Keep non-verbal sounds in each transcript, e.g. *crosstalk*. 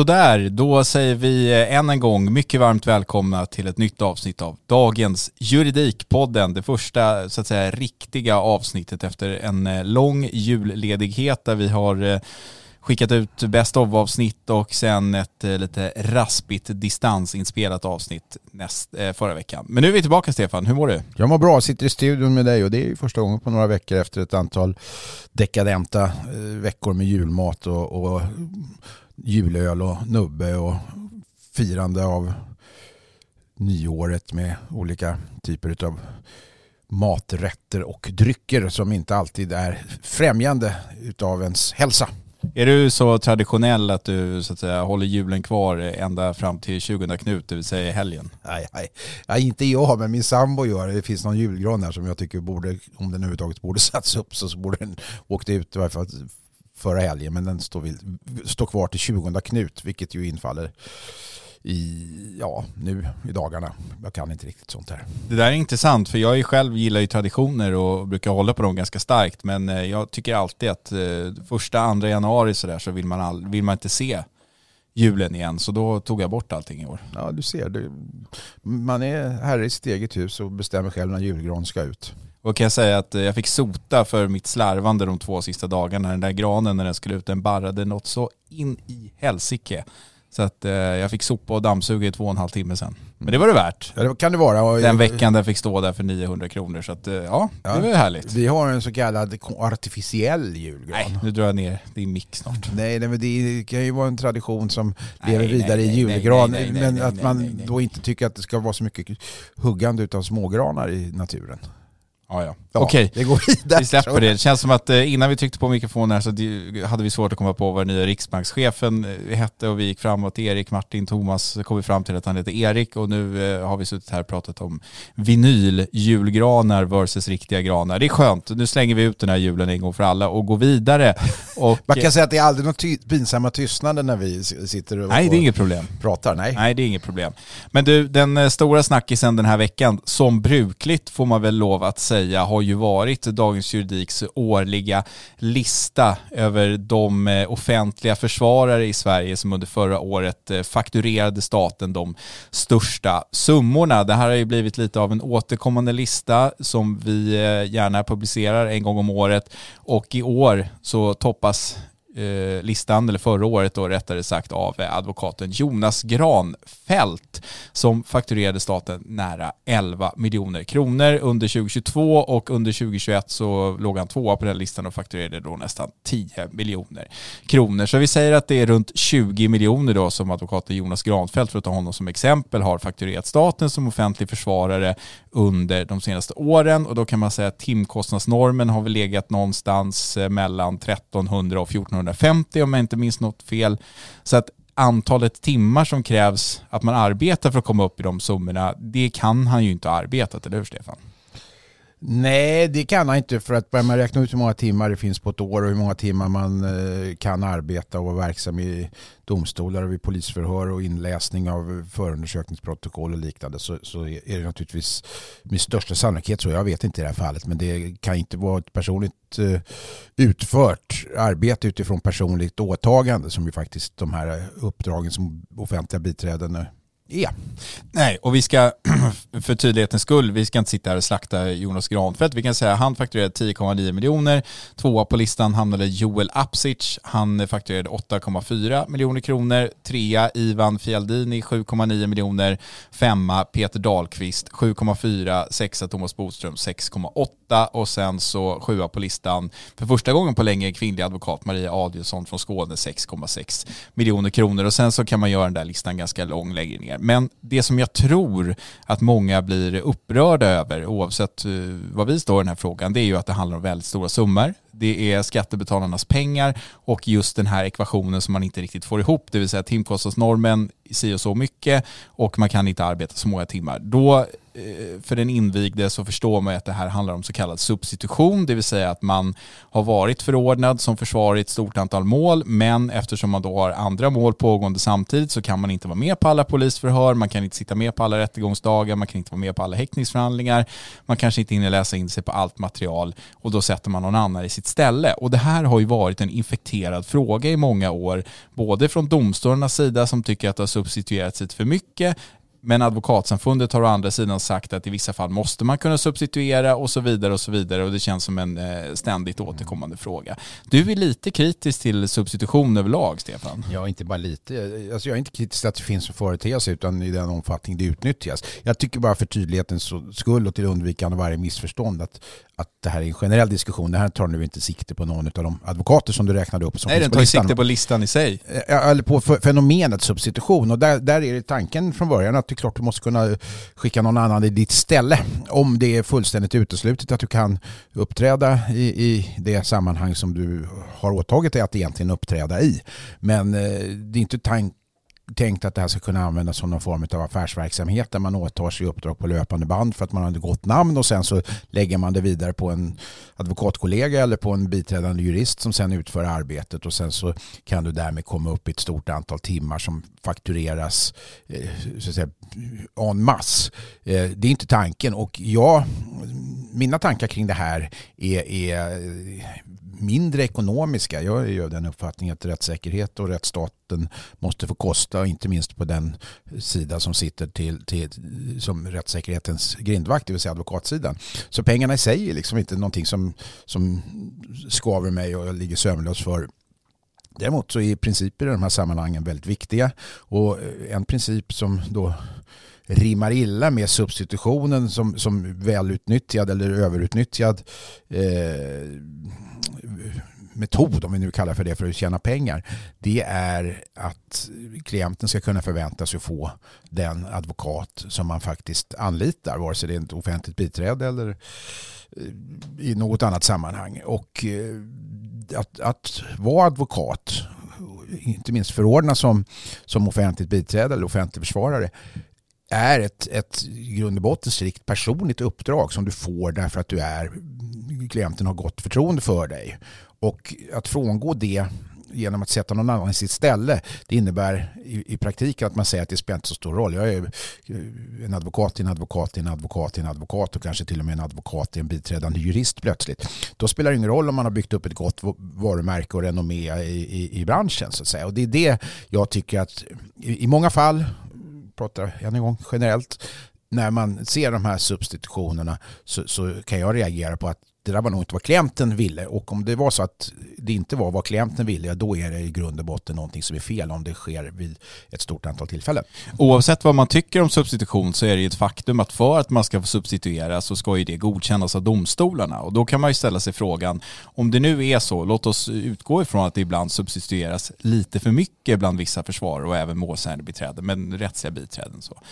Sådär, då säger vi eh, än en gång mycket varmt välkomna till ett nytt avsnitt av dagens Juridikpodden. Det första så att säga riktiga avsnittet efter en eh, lång julledighet där vi har eh, skickat ut bäst of avsnitt och sen ett lite raspigt distansinspelat avsnitt näst, förra veckan. Men nu är vi tillbaka Stefan, hur mår du? Jag mår bra, sitter i studion med dig och det är första gången på några veckor efter ett antal dekadenta veckor med julmat och, och julöl och nubbe och firande av nyåret med olika typer av maträtter och drycker som inte alltid är främjande utav ens hälsa. Är du så traditionell att du så att säga håller julen kvar ända fram till 20 Knut, det vill säga helgen? Nej, nej, nej, inte jag, men min sambo gör det. Det finns någon julgran här som jag tycker borde, om den överhuvudtaget borde *laughs* satts upp så borde den åkt ut i varje fall förra helgen men den står, vid, står kvar till 20 Knut vilket ju infaller i, ja, nu i dagarna. Jag kan inte riktigt sånt här. Det där är intressant för jag själv gillar ju traditioner och brukar hålla på dem ganska starkt men eh, jag tycker alltid att eh, första, andra januari så där så vill man, all, vill man inte se julen igen så då tog jag bort allting i år. Ja du ser, det, man är herre i sitt eget hus och bestämmer själv när julgran ska ut. Och kan jag säga att eh, jag fick sota för mitt slarvande de två sista dagarna. Den där granen när den skulle ut, den barrade något så in i helsike. Så att eh, jag fick sopa och dammsuga i två och en halv timme sen. Men det var det värt. Ja, det kan det vara. Den veckan den fick stå där för 900 kronor. Så att eh, ja, ja, det var härligt. Vi har en så kallad artificiell julgran. Nej, nu drar jag ner din mick snart. Nej, men det kan ju vara en tradition som nej, lever vidare nej, i julgran. men att man då inte tycker att det ska vara så mycket huggande av smågranar i naturen. Ja, ja. Ja Okej, det går vidare. vi släpper det. Det känns som att eh, innan vi tryckte på mikrofonen här så hade vi svårt att komma på vad den nya riksbankschefen eh, hette och vi gick framåt, Erik, Martin, Thomas kom vi fram till att han heter Erik och nu eh, har vi suttit här och pratat om vinyl, julgranar versus riktiga granar. Det är skönt, nu slänger vi ut den här julen en gång för alla och går vidare. *laughs* Och, Man kan säga att det är aldrig någon ty pinsamma tystnader när vi sitter och, nej, det är inget problem. pratar. Nej. nej, det är inget problem. Men du, den stora snackisen den här veckan, som brukligt får man väl lov att säga säga har ju varit Dagens Juridiks årliga lista över de eh, offentliga försvarare i Sverige som under förra året eh, fakturerade staten de största summorna. Det här har ju blivit lite av en återkommande lista som vi eh, gärna publicerar en gång om året och i år så toppas eh, listan, eller förra året då rättare sagt, av eh, advokaten Jonas Granfält som fakturerade staten nära 11 miljoner kronor under 2022 och under 2021 så låg han tvåa på den listan och fakturerade då nästan 10 miljoner kronor. Så vi säger att det är runt 20 miljoner då som advokaten Jonas Granfält, för att ta honom som exempel, har fakturerat staten som offentlig försvarare under de senaste åren och då kan man säga att timkostnadsnormen har väl legat någonstans eh, mellan 1300 och 1400 1450 om jag inte minns något fel. Så att antalet timmar som krävs att man arbetar för att komma upp i de summorna, det kan han ju inte ha arbetat, eller hur Stefan? Nej, det kan han inte för att börjar man räkna ut hur många timmar det finns på ett år och hur många timmar man eh, kan arbeta och vara verksam i domstolar och vid polisförhör och inläsning av förundersökningsprotokoll och liknande så, så är det naturligtvis med största sannolikhet så. Jag vet inte i det här fallet men det kan inte vara ett personligt eh, utfört arbete utifrån personligt åtagande som ju faktiskt de här uppdragen som offentliga biträden eh, är. Nej, och vi ska *clears throat* för tydlighetens skull, vi ska inte sitta här och slakta Jonas Granfeldt. Vi kan säga att han fakturerade 10,9 miljoner. Tvåa på listan hamnade Joel Apsic. Han fakturerade 8,4 miljoner kronor. Trea Ivan Fialdini 7,9 miljoner. Femma Peter Dahlqvist 7,4. Sexa Thomas Boström 6,8 och sen så sjua på listan för första gången på länge kvinnlig advokat Maria Adielsson från Skåne 6,6 miljoner kronor och sen så kan man göra den där listan ganska lång längre ner. Men det som jag tror att många blir upprörda över, oavsett var vad vi står i den här frågan, det är ju att det handlar om väldigt stora summor det är skattebetalarnas pengar och just den här ekvationen som man inte riktigt får ihop, det vill säga timkostnadsnormen si och så mycket och man kan inte arbeta så många timmar. Då eh, för den invigde så förstår man att det här handlar om så kallad substitution, det vill säga att man har varit förordnad som försvar i ett stort antal mål, men eftersom man då har andra mål pågående samtidigt så kan man inte vara med på alla polisförhör, man kan inte sitta med på alla rättegångsdagar, man kan inte vara med på alla häktningsförhandlingar, man kanske inte hinner läsa in sig på allt material och då sätter man någon annan i sitt ställe. Och det här har ju varit en infekterad fråga i många år, både från domstolarnas sida som tycker att det har substituerats lite för mycket, men Advokatsamfundet har å andra sidan sagt att i vissa fall måste man kunna substituera och så vidare och så vidare och det känns som en eh, ständigt återkommande fråga. Du är lite kritisk till substitution överlag, Stefan? Ja, inte bara lite. Alltså, jag är inte kritisk till att det finns en företeelse utan i den omfattning det utnyttjas. Jag tycker bara för tydlighetens skull och till undvikande av varje missförstånd att, att det här är en generell diskussion. Det här tar nu inte sikte på någon av de advokater som du räknade upp. Som Nej, den tar sikte på listan i sig. Eh, eller på fenomenet substitution. Och där, där är det tanken från början att det är klart du måste kunna skicka någon annan i ditt ställe. Om det är fullständigt uteslutet att du kan uppträda i, i det sammanhang som du har åtagit dig att egentligen uppträda i. Men eh, det är inte tanken tänkt att det här ska kunna användas som någon form av affärsverksamhet där man åtar sig uppdrag på löpande band för att man har ett gott namn och sen så lägger man det vidare på en advokatkollega eller på en biträdande jurist som sen utför arbetet och sen så kan du därmed komma upp i ett stort antal timmar som faktureras eh, så att säga, en masse. Eh, det är inte tanken och jag, mina tankar kring det här är, är mindre ekonomiska. Jag är ju av den uppfattningen att rättssäkerhet och rättsstaten måste få kosta, inte minst på den sida som sitter till, till, som rättssäkerhetens grindvakt, det vill säga advokatsidan. Så pengarna i sig är liksom inte någonting som, som skaver mig och jag ligger sömnlös för. Däremot så är principer i de här sammanhangen väldigt viktiga och en princip som då rimmar illa med substitutionen som, som välutnyttjad eller överutnyttjad eh, metod, om vi nu kallar för det, för att tjäna pengar, det är att klienten ska kunna förvänta sig att få den advokat som man faktiskt anlitar, vare sig det är ett offentligt biträde eller eh, i något annat sammanhang. Och eh, att, att vara advokat, inte minst förordna som, som offentligt biträde eller offentlig försvarare, är ett, ett i grund och botten strikt personligt uppdrag som du får därför att du är klienten har gott förtroende för dig. Och att frångå det genom att sätta någon annan i sitt ställe det innebär i, i praktiken att man säger att det spelar inte så stor roll. Jag är eh, en advokat, en advokat, en advokat, en advokat och kanske till och med en advokat, en biträdande jurist plötsligt. Då spelar det ingen roll om man har byggt upp ett gott varumärke och renommé i, i, i branschen så att säga. Och det är det jag tycker att i, i många fall, pratar än en gång generellt, när man ser de här substitutionerna så, så, kan jag reagera på att det där var nog inte vad klienten ville. Och om det var så att det inte var vad klienten ville, då är det i grund och botten någonting som är fel om det sker vid ett stort antal tillfällen. Oavsett vad man tycker om substitution så är det ju ett faktum att för att man ska få substituera så ska ju det godkännas av domstolarna. Och då kan man ju ställa sig frågan, om det nu är så, låt oss utgå ifrån att det ibland substitueras lite för mycket bland vissa försvarare och även målsägandebiträden, men rättsliga biträden så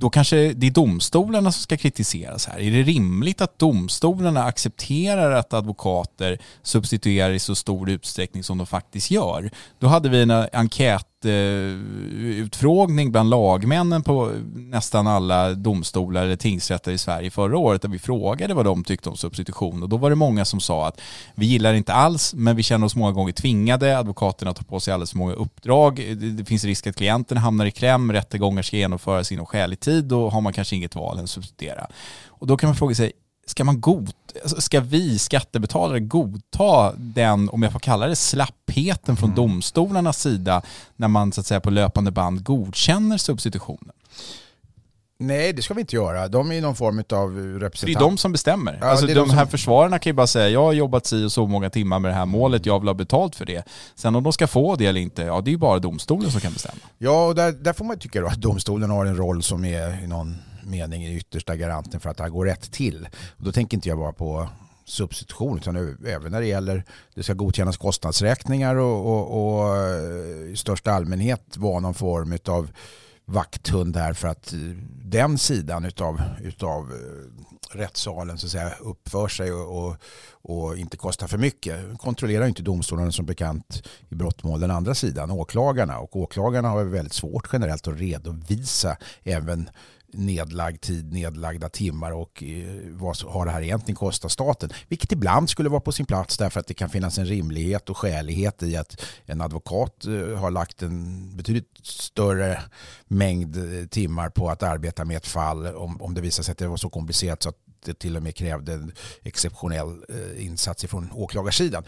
då kanske det är domstolarna som ska kritiseras här. Är det rimligt att domstolarna accepterar att advokater substituerar i så stor utsträckning som de faktiskt gör? Då hade vi en enkät Eh, utfrågning bland lagmännen på nästan alla domstolar eller tingsrätter i Sverige förra året där vi frågade vad de tyckte om substitution. Och då var det många som sa att vi gillar inte alls men vi känner oss många gånger tvingade, advokaterna tar på sig alldeles för många uppdrag, det finns risk att klienten hamnar i kläm, rättegångar ska genomföras inom skälig tid, då har man kanske inget val än att substituera. Och då kan man fråga sig, ska, man god, alltså, ska vi skattebetalare godta den, om jag får kalla det slappheten från mm. domstolarnas sida när man så att säga på löpande band godkänner substitutionen? Nej, det ska vi inte göra. De är någon form av representant. Det är de som bestämmer. Ja, alltså, de, de här som... försvararna kan ju bara säga, jag har jobbat si och så många timmar med det här målet, jag vill ha betalt för det. Sen om de ska få det eller inte, ja det är ju bara domstolen som kan bestämma. Ja, och där, där får man tycka att domstolen har en roll som är i någon mening är yttersta garanten för att det här går rätt till. Och då tänker inte jag bara på substitution utan även när det gäller det ska godkännas kostnadsräkningar och, och, och eh, i största allmänhet vara någon form av vakthund här för att eh, den sidan utav, utav eh, rättssalen så att säga, uppför sig och, och, och inte kostar för mycket. Kontrollerar inte domstolarna som bekant i brottmål den andra sidan, åklagarna. Och åklagarna har väldigt svårt generellt att redovisa även nedlagd tid, nedlagda timmar och eh, vad har det här egentligen kostat staten? Vilket ibland skulle vara på sin plats därför att det kan finnas en rimlighet och skälighet i att en advokat eh, har lagt en betydligt större mängd eh, timmar på att arbeta med ett fall om, om det visar sig att det var så komplicerat så att det till och med krävde en exceptionell eh, insats från åklagarsidan.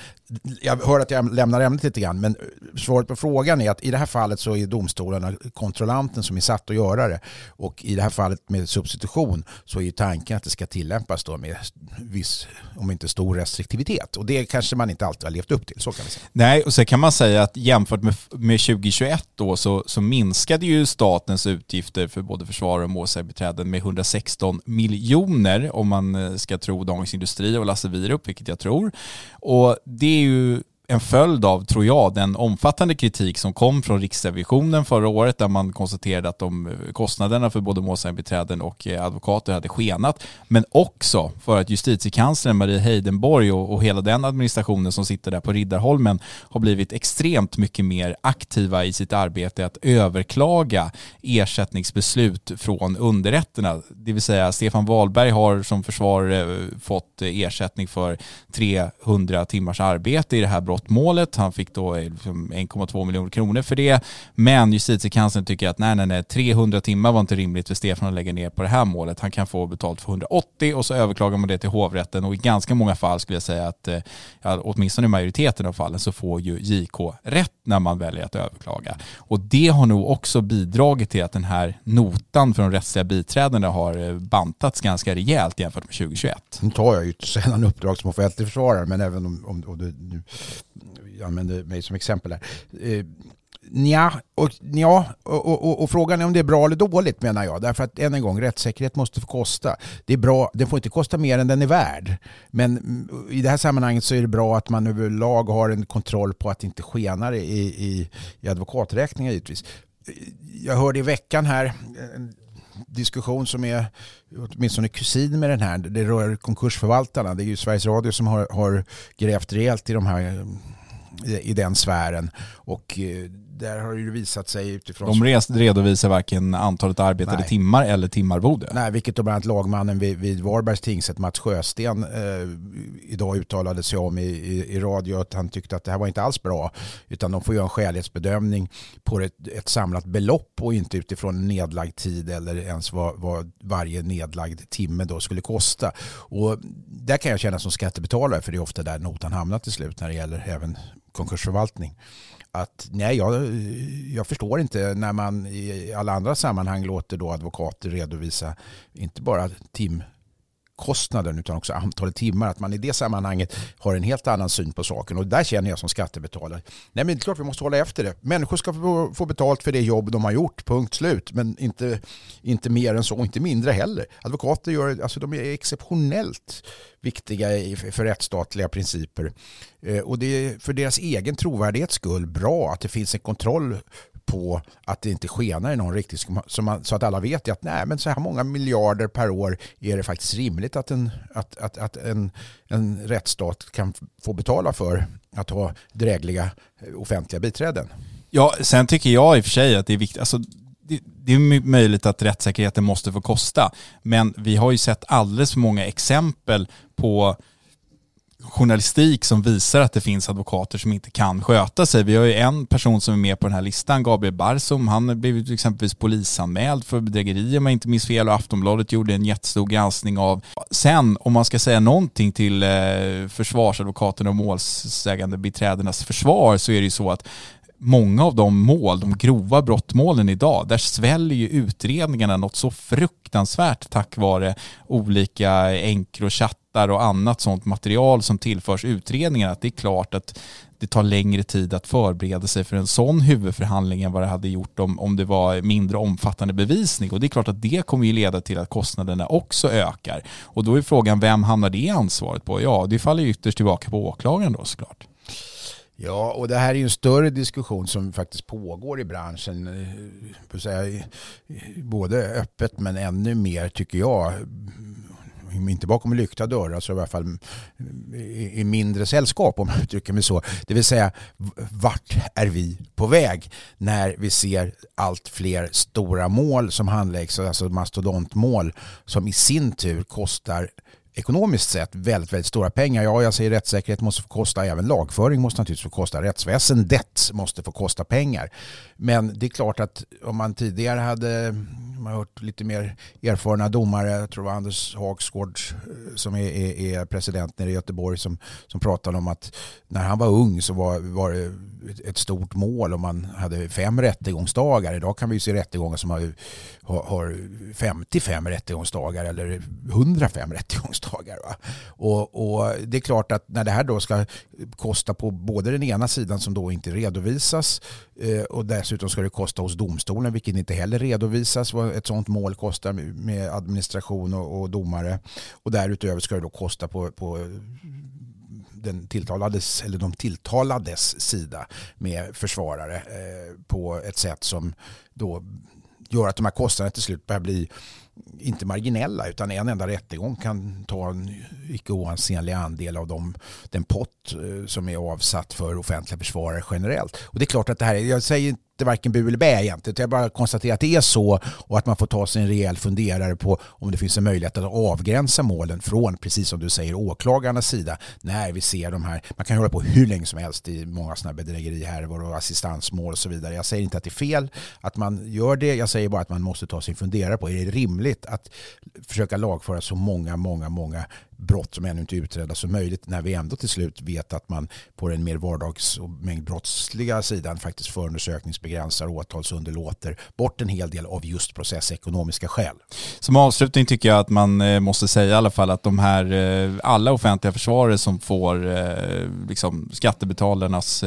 Jag hör att jag lämnar ämnet lite grann, men eh, svaret på frågan är att i det här fallet så är domstolarna kontrollanten som är satt att göra det. Och i det här fallet med substitution så är tanken att det ska tillämpas då med viss, om inte stor restriktivitet. Och det kanske man inte alltid har levt upp till, så kan vi säga. Nej, och så kan man säga att jämfört med, med 2021 då så, så minskade ju statens utgifter för både försvar och målsägarbiträden med 116 miljoner om man eh, ska tro Dagens Industri och Lasse Wierup, vilket jag tror. Och det är ju en följd av, tror jag, den omfattande kritik som kom från Riksrevisionen förra året där man konstaterade att de eh, kostnaderna för både målsägandebiträden och eh, advokater hade skenat. Men också för att justitiekanslern Marie Heidenborg och, och hela den administrationen som sitter där på Riddarholmen har blivit extremt mycket mer aktiva i sitt arbete att överklaga ersättningsbeslut från underrätterna. Det vill säga Stefan Wahlberg har som försvarare eh, fått ersättning för 300 timmars arbete i det här brottmålet. Han fick då eh, liksom 1,2 miljoner kronor för det. Men justitiekanslern tycker att nej, nej, nej, 300 timmar var inte rimligt för Stefan att lägga ner på det här målet. Han kan få betalt för 180 och så överklagar man det till hovrätten och i ganska många fall skulle jag säga att, eh, ja, åtminstone i majoriteten av fallen så får ju JK rätt när man väljer att överklaga. Och det har nog också bidragit till att den här notan för de rättsliga biträdena har eh, bantats ganska rejält jämfört med 2021. Nu tar jag ju sällan uppdrag som offentlig försvarare men även om, om, om du nu jag använder mig som exempel där. Eh, Nja, och, nja, och, och, och, frågan är om det är bra eller dåligt menar jag. Därför att än en gång, rättssäkerhet måste få kosta. Det är bra, den får inte kosta mer än den är värd. Men mm, i det här sammanhanget så är det bra att man överlag har en kontroll på att det inte skenar i, i, i advokaträkningar givetvis. Jag hörde i veckan här en diskussion som är åtminstone kusin med den här. Det rör konkursförvaltarna. Det är ju Sveriges Radio som har, har grävt rejält i, de här, i den sfären. Och eh, där har det visat sig utifrån... De redovisar varken antalet arbetade Nej. timmar eller timarvode. Nej, vilket då bland annat lagmannen vid, vid Varbergs tingsrätt, Mats Sjösten, eh, idag uttalade sig om i, i, i, radio att han tyckte att det här var inte alls bra. Utan de får göra en skälighetsbedömning på ett, ett samlat belopp och inte utifrån nedlagd tid eller ens vad, vad varje nedlagd timme då skulle kosta. Och där kan jag känna som skattebetalare, för det är ofta där notan hamnar till slut när det gäller även konkursförvaltning. Att nej, jag, jag förstår inte när man i alla andra sammanhang låter då advokater redovisa inte bara tim kostnaden utan också antalet timmar. Att man i det sammanhanget har en helt annan syn på saken. Och där känner jag som skattebetalare. Nej men det är klart vi måste hålla efter det. Människor ska få, betalt för det jobb de har gjort, punkt slut. Men inte, inte mer än så, inte mindre heller. Advokater gör, alltså de är exceptionellt viktiga för rättsstatliga principer. Eh, och det är för deras egen trovärdighets skull bra att det finns en kontroll på att det inte skenar i någon riktigt. så, man, så att alla vet att nej, men så här många miljarder per år är det faktiskt rimligt att en, att, att, att en, en rättsstat kan få betala för att ha drägliga eh, offentliga biträden. Ja, sen tycker jag i och för sig att det är viktigt, alltså, det, det är möjligt att rättssäkerheten måste få kosta, men vi har ju sett alldeles för många exempel på journalistik som visar att det finns advokater som inte kan sköta sig. Vi har ju en person som är med på den här listan, Gabriel Barsom. Han blev exempelvis polisanmäld för bedrägeri om jag inte minns fel och Aftonbladet gjorde en jättestor granskning av. Sen, om man ska säga någonting till eh, försvarsadvokaterna och målsägandebiträdenas försvar så är det ju så att många av de mål, de grova brottmålen idag, där sväljer ju utredningarna något så fruktansvärt tack vare olika Encrochattar och annat sånt material som tillförs utredningarna. Att det är klart att det tar längre tid att förbereda sig för en sån huvudförhandling än vad det hade gjort om, om det var mindre omfattande bevisning. Och det är klart att det kommer ju leda till att kostnaderna också ökar. Och då är frågan, vem hamnar det ansvaret på? Ja, det faller ytterst tillbaka på åklagaren då såklart. Ja, och det här är ju en större diskussion som faktiskt pågår i branschen. Eh, säga, både öppet men ännu mer tycker jag mm, inte bakom lyckta dörrar så i alla fall i mindre sällskap om jag uttrycker mig så. Det vill säga vart är vi på väg när vi ser allt fler stora mål som handläggs, alltså mastodontmål som i sin tur kostar ekonomiskt sett väldigt, väldigt stora pengar. Ja, jag säger rättssäkerhet måste få kosta, även lagföring måste naturligtvis få kosta, rättsväsendet måste få kosta pengar. Men det är klart att om man tidigare hade man har hört lite mer erfarna domare, jag tror det var Anders Hagsgård eh, som är, är, är president nere i Göteborg som, som pratade om att när han var ung så var, var det ett stort mål om man hade fem rättegångsdagar. Idag kan vi ju se rättegångar som har, har 55 rättegångsdagar eller 105 rättegångsdagar. Va? Och, och, det är klart att när det här då ska kosta på både den ena sidan som då inte redovisas eh, och dessutom ska det kosta hos domstolen vilket inte heller redovisas vad ett sådant mål kostar med administration och, och domare. Och därutöver ska det då kosta på, på den tilltalades, eller de tilltalades sida med försvarare eh, på ett sätt som då gör att de här kostnaderna till slut börjar bli inte marginella utan en enda rättegång kan ta en icke oansenlig andel av dem, den pott eh, som är avsatt för offentliga försvarare generellt. Och det är klart att det här, jag säger inte varken bu eller bä egentligen. Jag bara konstaterar att det är så och att man får ta sig en rejäl funderare på om det finns en möjlighet att avgränsa målen från, precis som du säger, åklagarnas sida när vi ser de här. Man kan hålla på hur länge som helst i många sådana bedrägerihärvor och assistansmål och så vidare. Jag säger inte att det är fel att man gör det. Jag säger bara att man måste ta sig en funderare på är det rimligt att försöka lagföra så många, många, många brott som ännu inte är utredda som möjligt när vi ändå till slut vet att man på den mer vardags och mängdbrottsliga sidan faktiskt förundersökningsbegränsar åtalsunderlåter bort en hel del av just processekonomiska skäl. Som avslutning tycker jag att man eh, måste säga i alla fall att de här eh, alla offentliga försvarare som får eh, liksom skattebetalarnas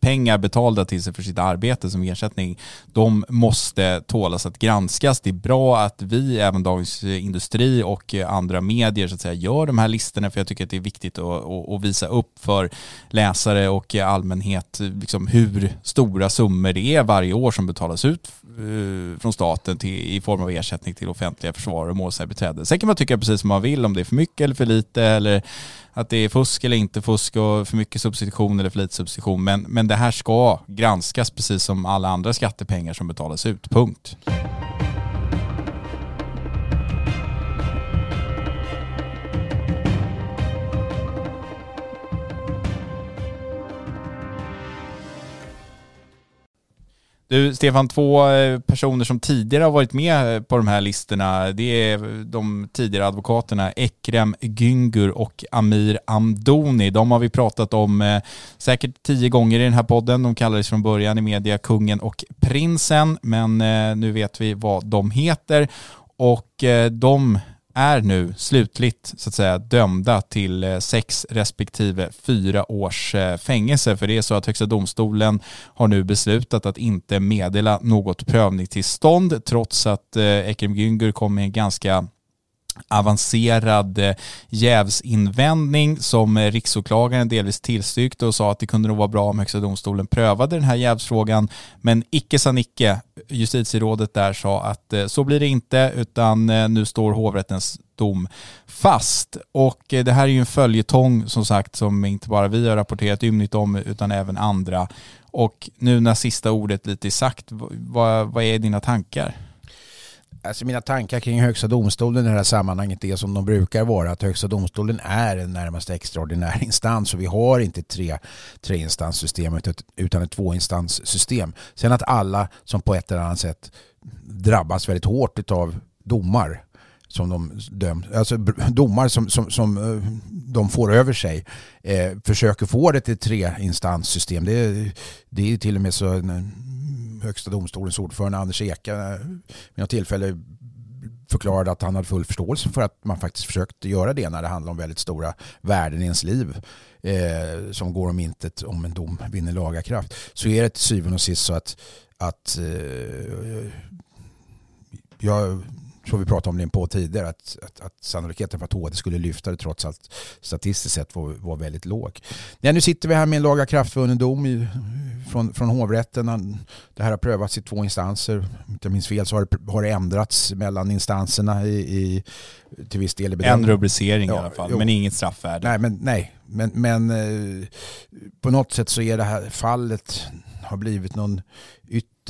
pengar betalda till sig för sitt arbete som ersättning, de måste tålas att granskas. Det är bra att vi, även Dagens Industri och andra medier så att säga, gör de här listorna för jag tycker att det är viktigt att, att visa upp för läsare och allmänhet liksom hur stora summor det är varje år som betalas ut eh, från staten till, i form av ersättning till offentliga försvarare och målsägarbiträden. Sen kan man tycka precis som man vill om det är för mycket eller för lite eller att det är fusk eller inte fusk och för mycket substitution eller för lite substitution. Men, men det här ska granskas precis som alla andra skattepengar som betalas ut. Punkt. Du Stefan, två eh, personer som tidigare har varit med eh, på de här listorna, det är de tidigare advokaterna Ekrem Güngur och Amir Amdoni. De har vi pratat om eh, säkert tio gånger i den här podden. De kallades från början i media Kungen och Prinsen, men eh, nu vet vi vad de heter och eh, de är nu slutligt så att säga dömda till eh, sex respektive fyra års eh, fängelse. För det är så att Högsta domstolen har nu beslutat att inte meddela något prövningstillstånd trots att eh, Ekrem Güngör kom med en ganska avancerad jävsinvändning som riksåklagaren delvis tillstyrkte och sa att det kunde nog vara bra om Högsta domstolen prövade den här jävsfrågan. Men icke sa Nicke, justitierådet där sa att eh, så blir det inte utan eh, nu står hovrättens dom fast. Och eh, det här är ju en följetong som sagt som inte bara vi har rapporterat ymnigt om utan även andra. Och nu när sista ordet lite är sagt, vad, vad är dina tankar? Alltså mina tankar kring Högsta domstolen i det här sammanhanget är som de brukar vara. Att Högsta domstolen är en närmast extraordinär *laughs* instans och vi har inte tre treinstanssystemet utan ett tvåinstanssystem. Sen att alla som på ett eller annat sätt drabbas väldigt hårt av domar som de döms, alltså domar som, som, som eh, de får över sig eh, försöker få det till treinstanssystem. Det, det är till och med så Högsta domstolens ordförande Anders Eka eh, vid något tillfälle förklarade att han hade full förståelse för att man faktiskt försökte göra det när det handlar om väldigt stora värden i ens liv eh, som går om intet om en dom vinner lagakraft. Så är det till syvende och sist så att, att eh, jag tror vi pratade om det på tidigare, att, att, att sannolikheten för att HD skulle lyfta det trots allt statistiskt sett var, var väldigt låg. Ja, nu sitter vi här med en lagakraftvunnen dom i, från, från hovrätten. Det här har prövats i två instanser. Om jag inte minns fel så har det, har det ändrats mellan instanserna i, i, till viss del. I en rubricering ja, i alla fall, jo. men inget straffvärde. Nej, men, nej. men, men eh, på något sätt så är det här fallet har blivit någon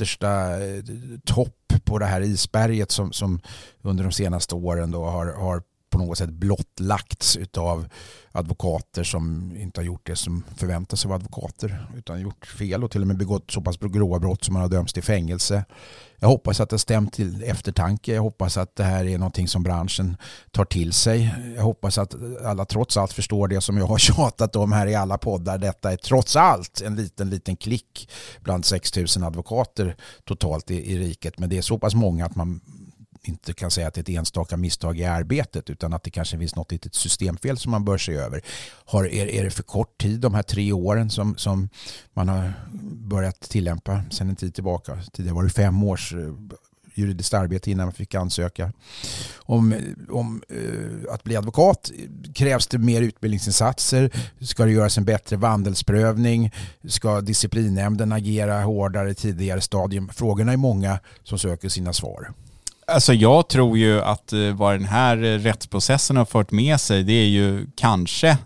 yttersta eh, topp på det här isberget som, som under de senaste åren då har, har på något sätt blottlagts av advokater som inte har gjort det som förväntas av advokater utan gjort fel och till och med begått så pass grova brott som man har dömts till fängelse. Jag hoppas att det stämt till eftertanke. Jag hoppas att det här är någonting som branschen tar till sig. Jag hoppas att alla trots allt förstår det som jag har *laughs* tjatat om här i alla poddar. Detta är trots allt en liten, liten klick bland 6 000 advokater totalt i, i riket. Men det är så pass många att man inte kan säga att det är ett enstaka misstag i arbetet utan att det kanske finns något litet systemfel som man bör se över. Har, är, är det för kort tid, de här tre åren som, som man har börjat tillämpa sedan en tid tillbaka? Tidigare var det fem års eh, juridiskt arbete innan man fick ansöka. Om, om eh, att bli advokat krävs det mer utbildningsinsatser. Ska det göras en bättre vandelsprövning? Ska disciplinnämnden agera hårdare i tidigare stadium? Frågorna är många som söker sina svar. Alltså jag tror ju att eh, vad den här eh, rättsprocessen har fört med sig det är ju kanske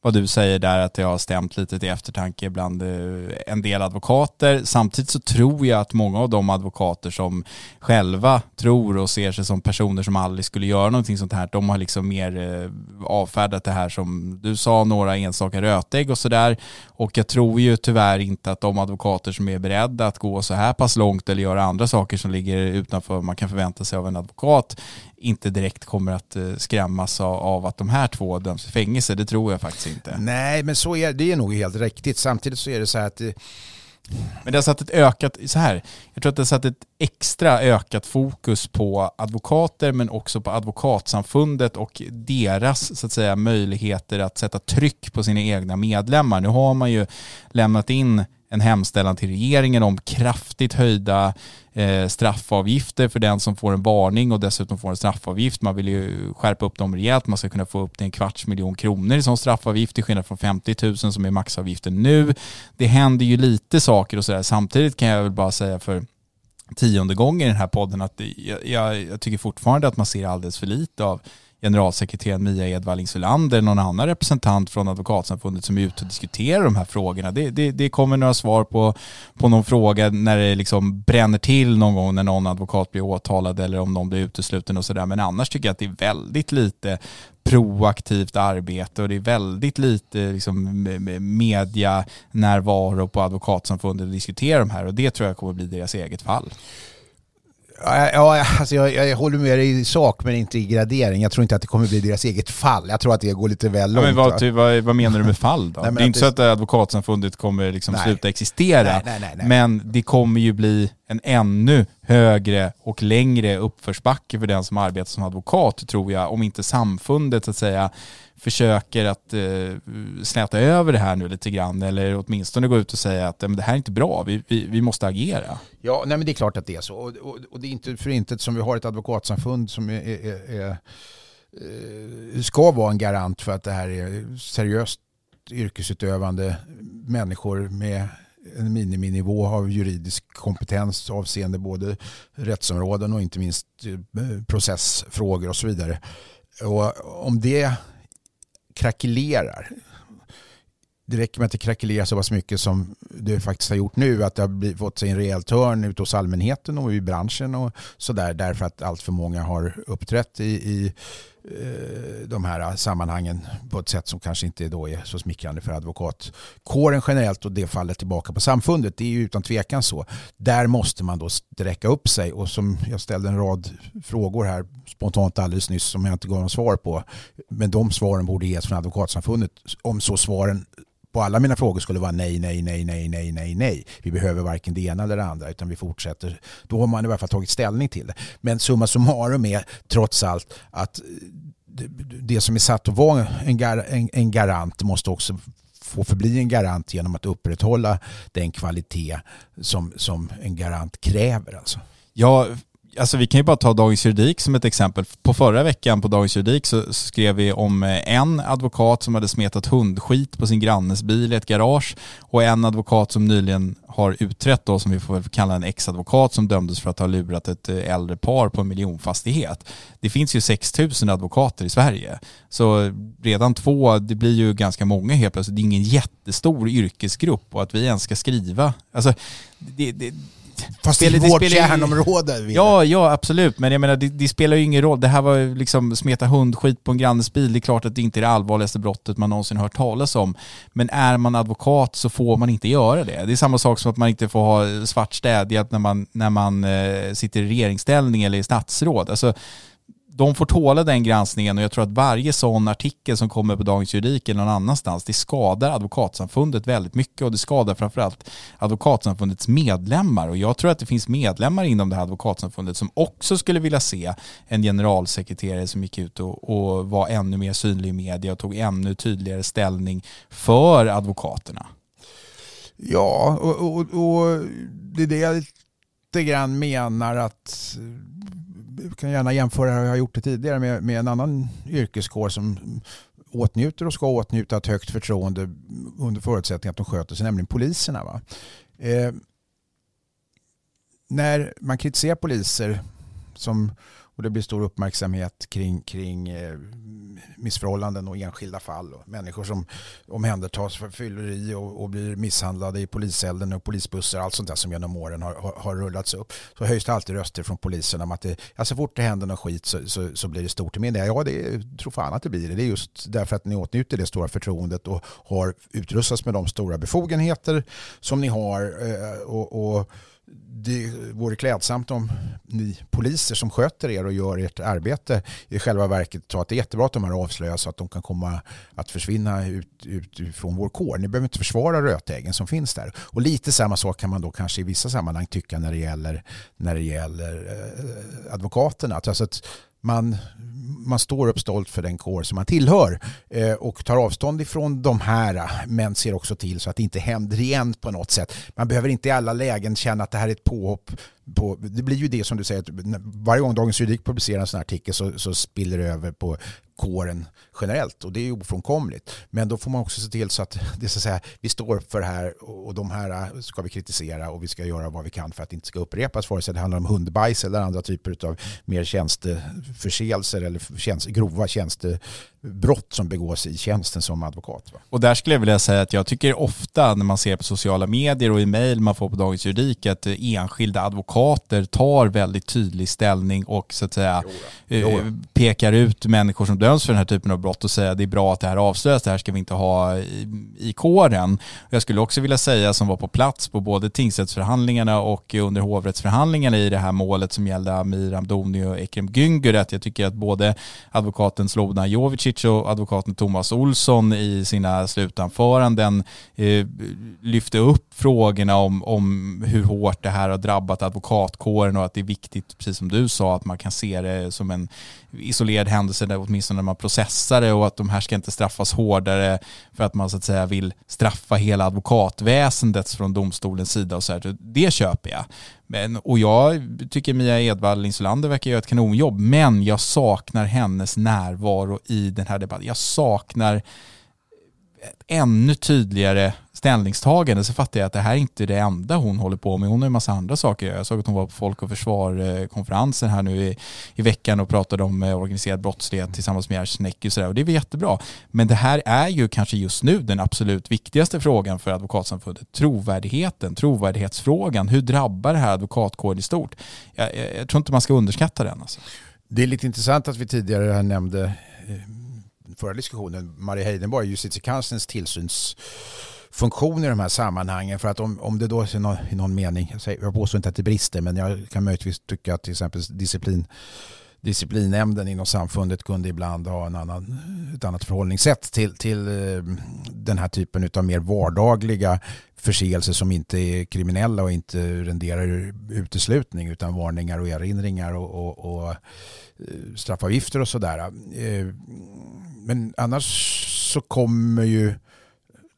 vad du säger där att det har stämt lite till eftertanke bland eh, en del advokater. Samtidigt så tror jag att många av de advokater som själva tror och ser sig som personer som aldrig skulle göra någonting sånt här, de har liksom mer eh, avfärdat det här som du sa, några enstaka rötägg och sådär. Och jag tror ju tyvärr inte att de advokater som är beredda att gå så här pass långt eller göra andra saker som ligger utanför vad man kan förvänta sig av en advokat inte direkt kommer att eh, skrämmas av att de här två döms i fängelse. Det tror jag faktiskt inte. Nej, men så är det är nog helt riktigt. Samtidigt så är det så här att eh, men det har satt ett ökat, så här, jag tror att det har satt ett extra ökat fokus på advokater men också på advokatsamfundet och deras så att säga möjligheter att sätta tryck på sina egna medlemmar. Nu har man ju lämnat in en hemställan till regeringen om kraftigt höjda eh, straffavgifter för den som får en varning och dessutom får en straffavgift. Man vill ju skärpa upp dem rejält. Man ska kunna få upp till en kvarts miljon kronor i sån straffavgift till skillnad från 50 000 som är maxavgiften nu. Det händer ju lite saker och sådär. Samtidigt kan jag väl bara säga för tionde gången i den här podden att jag, jag, jag tycker fortfarande att man ser alldeles för lite av generalsekreteraren Mia Edvall Insulander, någon annan representant från Advokatsamfundet som är ute och diskuterar de här frågorna. Det, det, det kommer några svar på, på någon fråga när det liksom bränner till någon gång när någon advokat blir åtalad eller om någon blir utesluten och sådär. Men annars tycker jag att det är väldigt lite proaktivt arbete och det är väldigt lite liksom, media närvaro på Advokatsamfundet att diskutera de här och det tror jag kommer bli deras eget fall. Ja, alltså jag, jag, håller med dig i sak men inte i gradering. Jag tror inte att det kommer bli deras eget fall. Jag tror att det går lite väl långt. Ja, men vad, vad, vad, menar du med fall då? *laughs* Nej, det är inte så att Advokatsamfundet kommer liksom sluta existera. Nej, nej, men det kommer ju bli en ännu högre och längre uppförsbacke för den som arbetar som advokat tror jag. Om inte samfundet så att säga försöker att eh, släta över det här nu lite grann eller åtminstone gå ut och säga att men det här är inte bra, vi, vi, vi måste agera. Ja, nej men det är klart att det är så. Och, och, och det är inte för intet som vi har ett advokatsamfund som är, är, är, eh, ska vara en garant för att det här är seriöst yrkesutövande människor med en miniminivå av juridisk kompetens avseende både rättsområden och inte minst eh, processfrågor och så vidare. Och om det krackelerar. Det räcker med att det krackelerar så pass mycket som det faktiskt har gjort nu. Att det har fått sig en rejäl törn ute hos allmänheten och i branschen och sådär. Därför att allt för många har uppträtt i, i Eh, de här sammanhangen på ett sätt som kanske inte då är så smickrande för advokatkåren generellt och det faller tillbaka på samfundet. Det är ju utan tvekan så. Där måste man då sträcka upp sig och som jag ställde en rad frågor här spontant alldeles nyss som jag inte gav någon svar på. Men de svaren borde ges från advokatsamfundet om så svaren och alla mina frågor skulle vara nej, nej, nej, nej, nej, nej, nej. Vi behöver varken det ena eller det andra utan vi fortsätter. Då har man i alla fall tagit ställning till det. Men summa summarum är trots allt att eh, det som är satt att vara en, gar, en, en garant måste också få förbli en garant genom att upprätthålla den kvalitet som, som en garant kräver. Alltså. Ja, Alltså vi kan ju bara ta Dagens Juridik som ett exempel. På förra veckan på Dagens Juridik så skrev vi om eh, en advokat som hade smetat hundskit på sin grannes bil i ett garage och en advokat som nyligen har utrett då, som vi får kalla en ex-advokat som dömdes för att ha lurat ett eh, äldre par på en miljonfastighet. Det finns ju 6 000 advokater i Sverige. Så redan två, det blir ju ganska många helt plötsligt. Det är ingen jättestor yrkesgrupp och att vi ens ska skriva, alltså det, det Fast spelar, i vårt kärnområde. Ja, ja absolut. Men jag menar det, det, spelar ju ingen roll. Det här var ju liksom smeta hundskit på en grannes bil. Det är klart att det inte är det allvarligaste brottet man någonsin hört talas om. Men är man advokat så får man inte göra det. Det är samma sak som att man inte får ha svart städhjälp när man, när man eh, sitter i regeringsställning eller i statsråd. Alltså, de får tåla den granskningen och jag tror att varje sån artikel som kommer på Dagens Juridik eller någon annanstans, det skadar advokatsamfundet väldigt mycket och det skadar framförallt advokatsamfundets medlemmar och jag tror att det finns medlemmar inom det här advokatsamfundet som också skulle vilja se en generalsekreterare som gick ut och, och var ännu mer synlig i media och tog ännu tydligare ställning för advokaterna. Ja, och, och, och det är det jag lite grann menar att kan gärna jämföra, jag har gjort det tidigare, med, med en annan yrkeskår som åtnjuter och ska åtnjuta ett högt förtroende under förutsättning att de sköter sig, nämligen poliserna. Va? Eh, när man kritiserar poliser som och det blir stor uppmärksamhet kring, kring eh, missförhållanden och enskilda fall. Och människor som omhändertas för fylleri och, och blir misshandlade i poliselden och polisbussar. Allt sånt där som genom åren har, har, har rullats upp. Så höjs det alltid röster från polisen om att det, ja, så fort det händer något skit så, så, så blir det stort i media. Ja, det tror fan att det blir det. Det är just därför att ni åtnjuter det stora förtroendet och har utrustats med de stora befogenheter som ni har. Eh, och, och det vore klädsamt om ni poliser som sköter er och gör ert arbete i själva verket tar att det är jättebra att de här avslöjas så att de kan komma att försvinna ut, ut från vår kår. Ni behöver inte försvara rötäggen som finns där. Och lite samma sak kan man då kanske i vissa sammanhang tycka när det gäller, när det gäller eh, advokaterna. Alltså att man, man står upp stolt för den kår som man tillhör eh, och tar avstånd ifrån de här men ser också till så att det inte händer igen på något sätt. Man behöver inte i alla lägen känna att det här är ett påhopp på, det blir ju det som du säger, att varje gång Dagens Juridik publicerar en sån här artikel så, så spiller det över på kåren generellt och det är ofrånkomligt. Men då får man också se till så att det så att säga, vi står för det här och de här äh, ska vi kritisera och vi ska göra vad vi kan för att det inte ska upprepas vare sig det handlar om hundbajs eller andra typer av mer tjänsteförseelser eller tjänst, grova tjänstebrott som begås i tjänsten som advokat. Va? Och där skulle jag vilja säga att jag tycker ofta när man ser på sociala medier och i mejl man får på Dagens Juridik att enskilda advokater tar väldigt tydlig ställning och så att säga jo, jo. Eh, pekar ut människor som döms för den här typen av brott och säga att det är bra att det här avslöjas, det här ska vi inte ha i, i kåren. Jag skulle också vilja säga som var på plats på både tingsrättsförhandlingarna och under hovrättsförhandlingarna i det här målet som gällde Amir Amdoni och Ekrem Güngör att jag tycker att både advokaten Slobodan Jovicic och advokaten Thomas Olsson i sina slutanföranden eh, lyfte upp frågorna om, om hur hårt det här har drabbat advokatkåren och att det är viktigt, precis som du sa, att man kan se det som en isolerad händelse, där åtminstone när man processar det och att de här ska inte straffas hårdare för att man så att säga vill straffa hela advokatväsendet från domstolens sida och så här. Det köper jag. Men, och jag tycker Mia Edvall Insulander verkar göra ett kanonjobb, men jag saknar hennes närvaro i den här debatten. Jag saknar ännu tydligare ställningstagande så fattar jag att det här inte är det enda hon håller på med. Hon har en massa andra saker. Jag såg att hon var på Folk och Försvar-konferensen eh, här nu i, i veckan och pratade om eh, organiserad brottslighet tillsammans med Jerzy och sådär. Och det är väl jättebra. Men det här är ju kanske just nu den absolut viktigaste frågan för Advokatsamfundet. Trovärdigheten, trovärdighetsfrågan. Hur drabbar det här advokatkåren i stort? Jag, jag, jag, tror inte man ska underskatta den. Alltså. Det är lite intressant att vi tidigare nämnde eh, förra diskussionen, Marie Heidenborg, justitiekanslerns tillsynsfunktion i de här sammanhangen. För att om, om det då i någon, i någon mening, jag, säger, jag påstår inte att det brister, men jag kan möjligtvis tycka att till exempel disciplin disciplinnämnden inom samfundet kunde ibland ha en annan, ett annat förhållningssätt till, till eh, den här typen av mer vardagliga förseelser som inte är kriminella och inte renderar uteslutning utan varningar och erinringar och, och, och eh, straffavgifter och sådär. Eh, men annars så kommer ju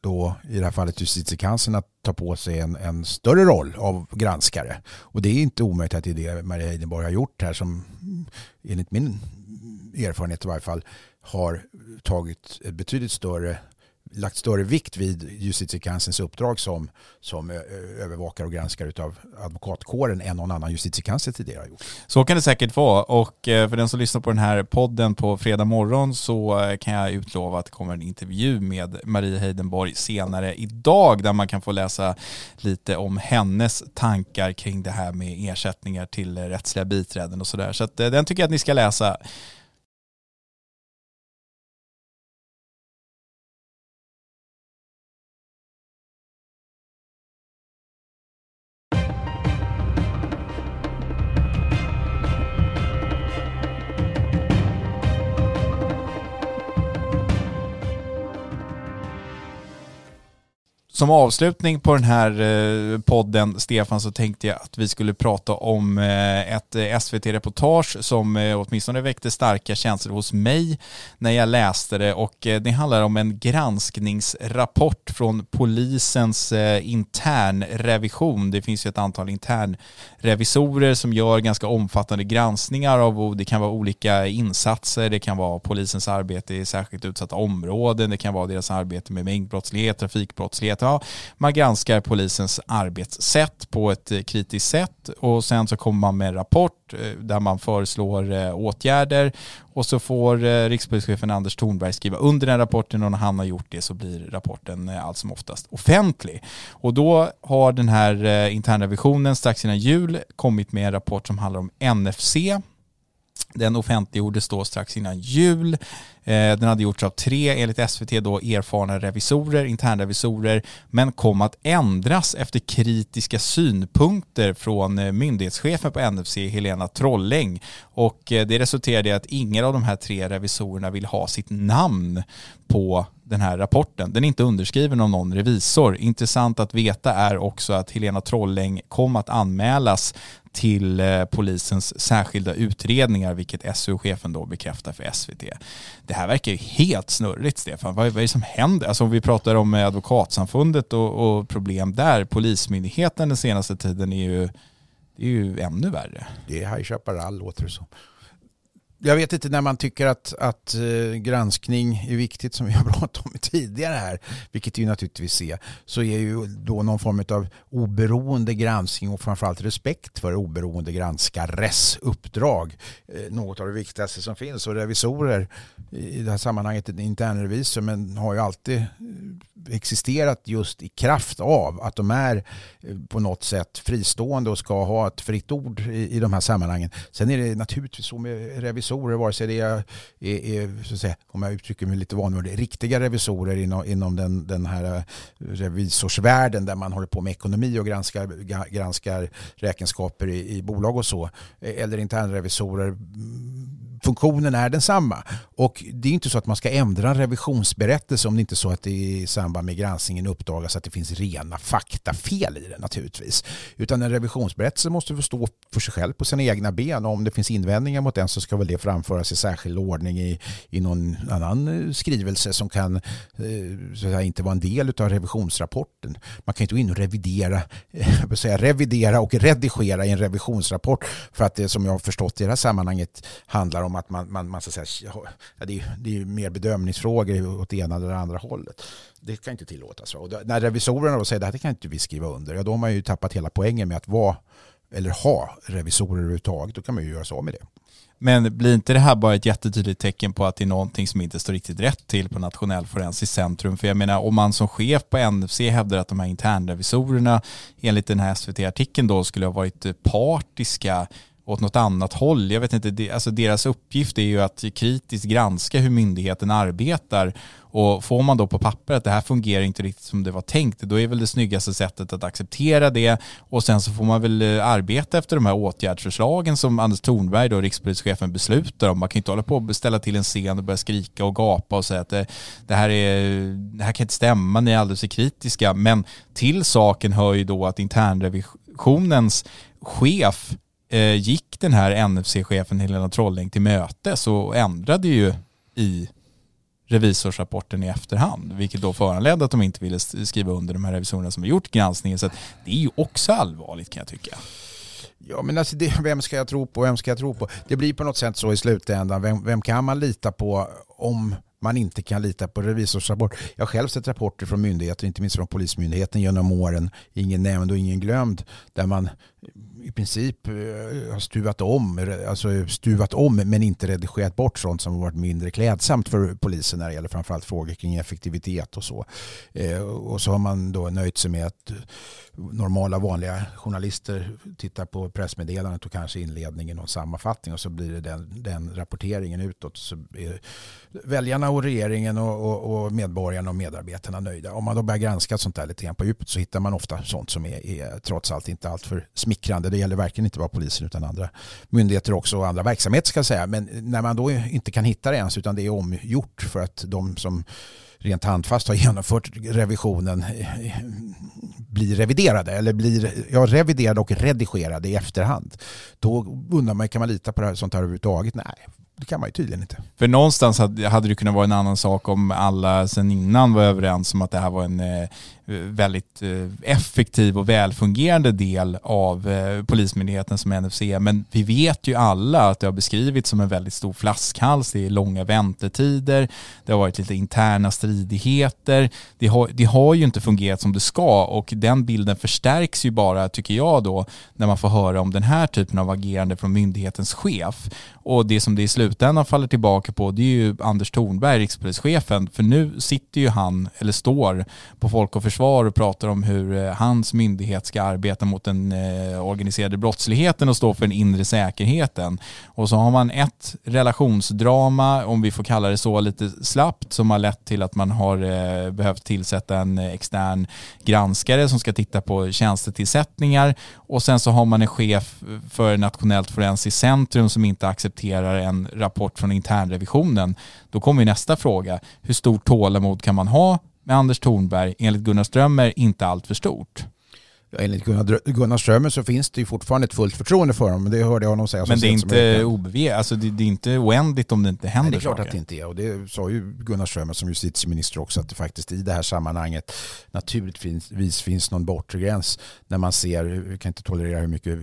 då i det här fallet justitiekanslern att ta på sig en, en, större roll av granskare. Och det är inte omöjligt att det är det Maria Heidenborg har gjort här som enligt min erfarenhet i varje fall har tagit ett betydligt större lagt större vikt vid justitiekanslerns uppdrag som, som övervakare och granskare av advokatkåren än någon annan justitiekansler tidigare har gjort. Så kan det säkert vara och eh, för den som lyssnar på den här podden på fredag morgon så eh, kan jag utlova att det kommer en intervju med Marie Heidenborg senare idag där man kan få läsa lite om hennes tankar kring det här med ersättningar till rättsliga biträden och sådär. Så att eh, den tycker jag att ni ska läsa. Som avslutning på den här eh, podden, Stefan, så tänkte jag att vi skulle prata om eh, ett eh, SVT-reportage som åtminstone väckte starka känslor hos mig när jag läste det. Och det handlar om en granskningsrapport från polisens internrevision. Det finns ju ett antal internrevisorer som gör ganska omfattande granskningar av, det kan vara olika insatser, det kan vara polisens arbete i särskilt utsatta områden, det kan vara deras arbete med mängdbrottslighet, trafikbrottslighet, man granskar polisens arbetssätt på ett eh, kritiskt sätt och sen så kommer man med en rapport eh, där man föreslår eh, åtgärder och så får rikspolischefen Anders Thornberg skriva under den rapporten och när han har gjort det så blir rapporten allt som oftast offentlig. Och då har den här internrevisionen strax innan jul kommit med en rapport som handlar om NFC den offentliggjordes då strax innan jul. Eh, den hade gjorts av tre, enligt SVT, då erfarna revisorer, internrevisorer, men kom att ändras efter kritiska synpunkter från eh, myndighetschefen på NFC, Helena Trolläng. Och eh, det resulterade i att ingen av de här tre revisorerna vill ha sitt namn på den här rapporten. Den är inte underskriven av någon revisor. Intressant att veta är också att Helena Trolläng kom att anmälas till eh, polisens särskilda utredningar, vilket SU-chefen då bekräftar för SVT. Det här verkar ju helt snurrigt, Stefan. Vad, vad är det som händer? Alltså om vi pratar om eh, advokatsamfundet och, och problem där, polismyndigheten den senaste tiden är ju Det är ju ännu värre. Det är High Chaparral låter det som jag vet inte när man tycker att, att eh, granskning är viktigt som vi har *laughs* pratat om tidigare här, vilket vi naturligtvis är, så är ju då någon form av oberoende granskning och framförallt respekt för oberoende granskares uppdrag eh, något av det viktigaste som finns. Och revisorer i det här sammanhanget en internrevisor men har ju alltid eh, existerat just i kraft av att de är på något sätt fristående och ska ha ett fritt ord i, i de här sammanhangen. Sen är det naturligtvis så med revisorer revisorer, vare sig det är, är, är så att säga, om jag uttrycker mig lite vanvördigt, riktiga revisorer inom, inom den, den här eh, revisorsvärlden där man håller på med ekonomi och granskar, granskar räkenskaper i, i bolag och så, eh, eller internrevisorer mm, funktionen är densamma. Och det är inte så att man ska ändra en revisionsberättelse om det inte är så att det i samband med granskningen uppdagas att det finns rena faktafel i den naturligtvis. Utan en revisionsberättelse måste få stå för sig själv på sina egna ben och om det finns invändningar mot den så ska väl det framföras i särskild ordning i, i någon annan eh, skrivelse som kan eh, så att säga, inte vara en del av revisionsrapporten. Man kan inte gå in och revidera, eh, säga, revidera och redigera i en revisionsrapport för att det som jag har förstått i det här sammanhanget handlar om att man, man, man så säga, ja, det, är, det är mer bedömningsfrågor åt det ena eller det andra hållet. Det kan inte tillåtas. Och när revisorerna då säger att det kan inte vi skriva under, ja, då har man ju tappat hela poängen med att vara eller ha revisorer överhuvudtaget. Då kan man ju göra sig av med det. Men blir inte det här bara ett jättetydligt tecken på att det är någonting som inte står riktigt rätt till på Nationell forensiskt centrum? För jag menar, om man som chef på NFC hävdar att de här internrevisorerna enligt den här SVT-artikeln då skulle ha varit eh, partiska åt något annat håll. Jag vet inte, alltså deras uppgift är ju att kritiskt granska hur myndigheten arbetar och får man då på papper att det här fungerar inte riktigt som det var tänkt, då är väl det snyggaste sättet att acceptera det och sen så får man väl eh, arbeta efter de här åtgärdsförslagen som Anders Thornberg, då, rikspolischefen, beslutar om. Man kan inte hålla på och ställa till en scen och börja skrika och gapa och säga att det, det, här, är, det här kan inte stämma, ni är alldeles för kritiska. Men till saken hör ju då att internrevisionens chef eh, gick den här NFC-chefen Helena Trolling till mötes och ändrade ju i revisorsrapporten i efterhand, vilket då föranledde att de inte ville skriva under de här revisorerna som har gjort granskningen. Så det är ju också allvarligt kan jag tycka. Ja, men alltså det, vem ska jag tro på? Vem ska jag tro på? Det blir på något sätt så i slutändan. Vem, vem kan man lita på om man inte kan lita på revisorsrapport. Jag har själv sett rapporter från myndigheter, inte minst från Polismyndigheten genom åren, ingen nämnd och ingen glömd, där man i princip eh, har stuvat om, alltså stuvat om men inte redigerat bort sånt som har varit mindre klädsamt för polisen när det gäller framförallt frågor kring effektivitet och så. Eh, och så har man då nöjt sig med att normala vanliga journalister tittar på pressmeddelandet och kanske inledningen och sammanfattning och så blir det den, den rapporteringen utåt. Så är väljarna och regeringen och, och, och, medborgarna och medarbetarna nöjda. Om man då börjar granska sånt där lite grann på djupet så hittar man ofta sånt som är, är trots allt inte alltför smickrande. Det gäller verkligen inte bara polisen utan andra myndigheter också och andra verksamheter ska jag säga. Men när man då inte kan hitta det ens utan det är omgjort för att de som rent handfast har genomfört revisionen eh, blir reviderade eller blir ja, reviderade och redigerade i efterhand. Då undrar man, kan man lita på det här, sånt här överhuvudtaget? Nej, det kan man ju tydligen inte. För någonstans hade, hade det kunnat vara en annan sak om alla sen innan var överens om att det här var en eh, väldigt eh, effektiv och välfungerande del av eh, Polismyndigheten som NFC. Men vi vet ju alla att det har beskrivits som en väldigt stor flaskhals. Det är långa väntetider, det har varit lite interna stridigheter. Det har, det har ju inte fungerat som det ska och den bilden förstärks ju bara, tycker jag då, när man får höra om den här typen av agerande från myndighetens chef. Och det som det är slut slutändan faller tillbaka på det är ju Anders Thornberg, rikspolischefen, för nu sitter ju han, eller står, på Folk och Försvar och pratar om hur eh, hans myndighet ska arbeta mot den eh, organiserade brottsligheten och stå för den inre säkerheten. Och så har man ett relationsdrama, om vi får kalla det så, lite slappt, som har lett till att man har eh, behövt tillsätta en extern granskare som ska titta på tjänstetillsättningar. Och sen så har man en chef för Nationellt forensiskt centrum som inte accepterar en rapport från internrevisionen. Då kommer nästa fråga. Hur stort tålamod kan man ha med Anders Thornberg enligt Gunnar Strömmer inte allt för stort enligt Gunnar, Gunnar Strömmer så finns det ju fortfarande ett fullt förtroende för honom. Det hörde jag honom säga. Men det är inte alltså det, det, är inte oändligt om det inte händer Nej, det är klart saker. att det inte är. Och det sa ju Gunnar Strömmer som justitieminister också att det faktiskt i det här sammanhanget naturligtvis finns någon bortre gräns när man ser, vi kan inte tolerera hur mycket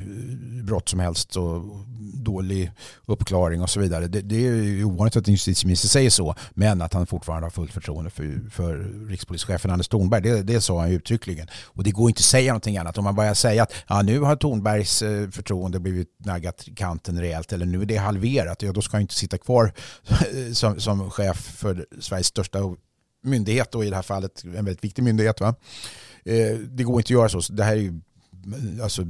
brott som helst och dålig uppklaring och så vidare. Det, det är ju ovanligt att en justitieminister säger så, men att han fortfarande har fullt förtroende för, för rikspolischefen Anders Thornberg, det, det sa han uttryckligen. Och det går inte att säga någonting annat. Om man börjar säga att ja, nu har Tornbergs eh, förtroende blivit naggat i kanten rejält eller nu är det halverat, ja, då ska han inte sitta kvar eh, som, som chef för Sveriges största myndighet och i det här fallet en väldigt viktig myndighet. Va? Eh, det går inte att göra så. Det här är ju alltså,